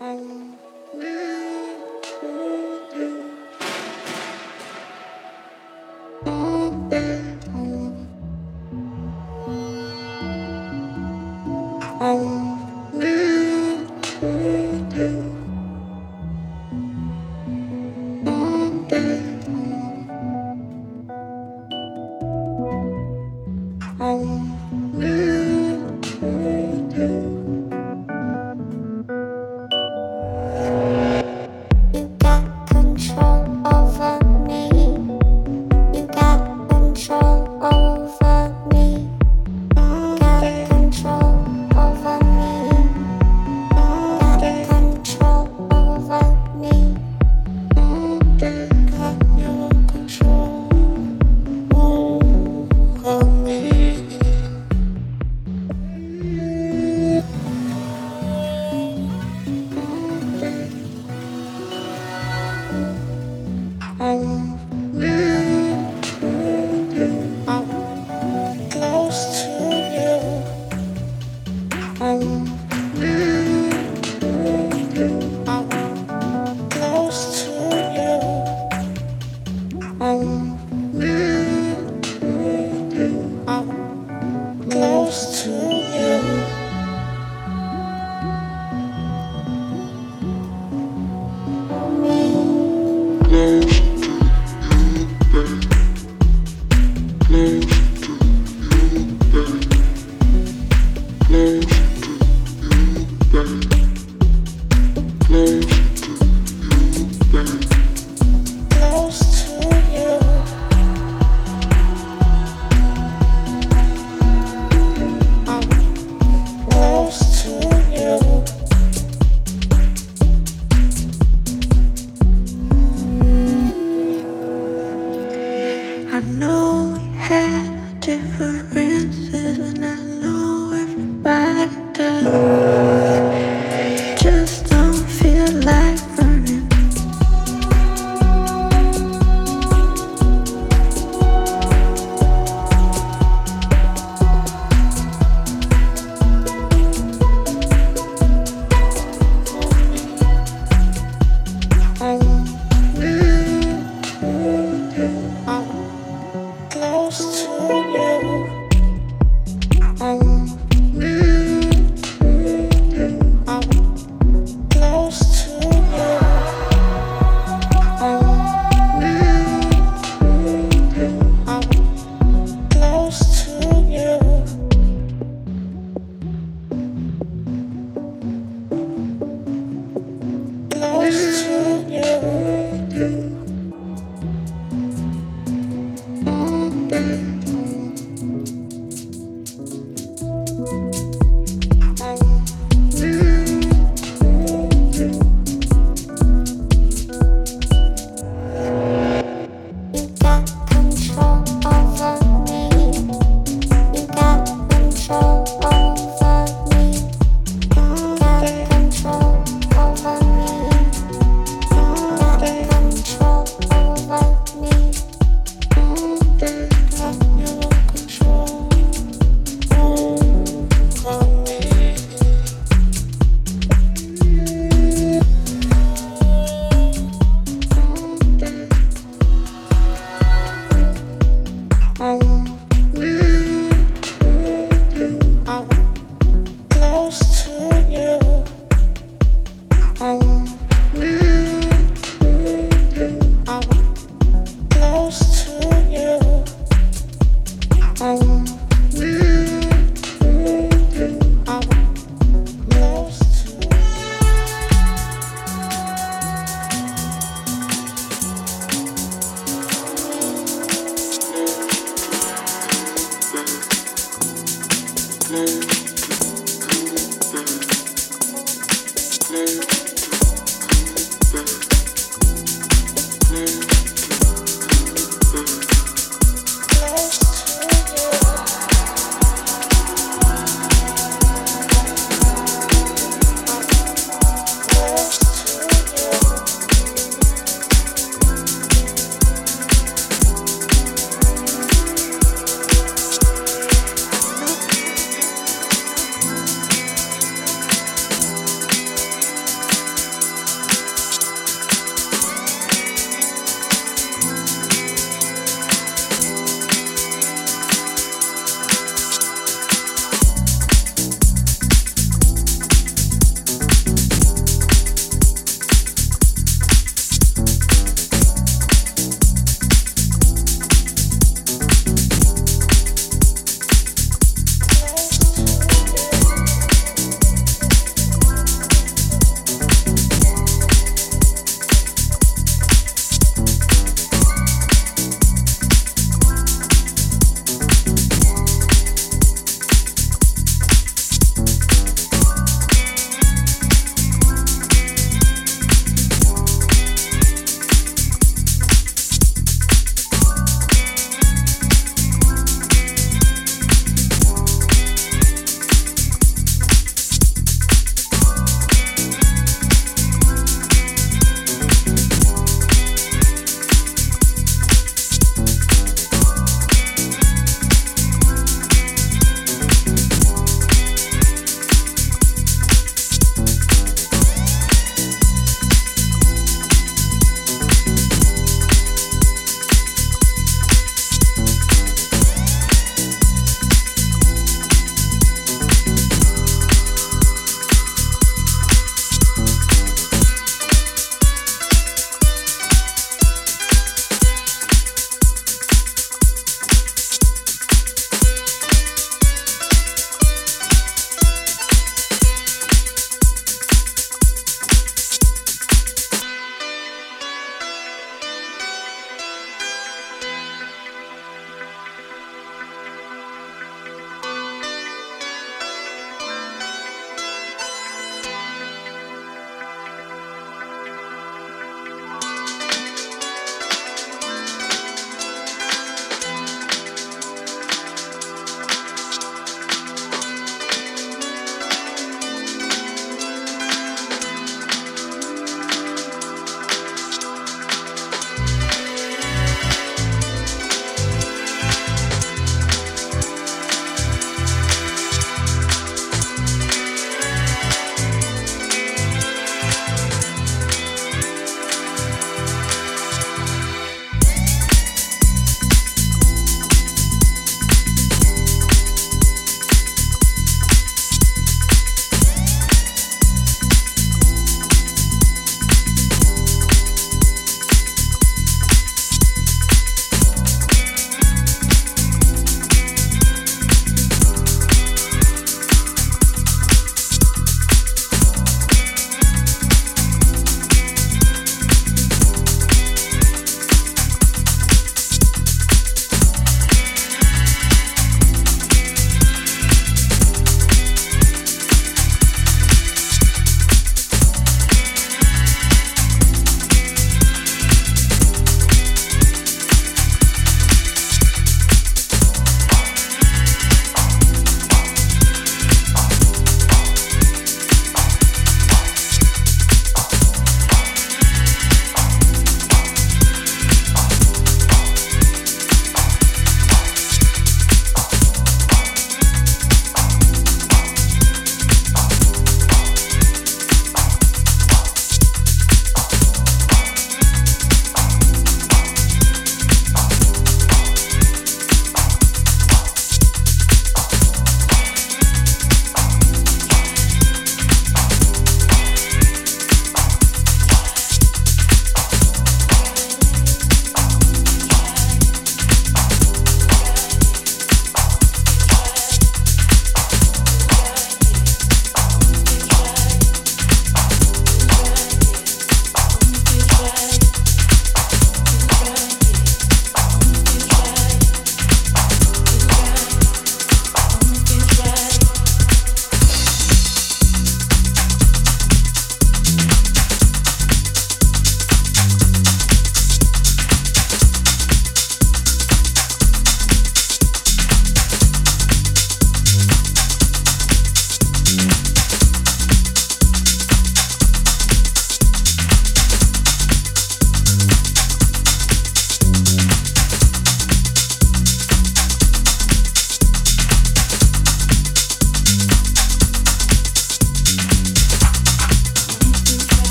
and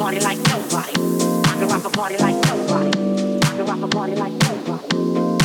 party like nobody. I can rock a party like nobody. I can rock a party like nobody.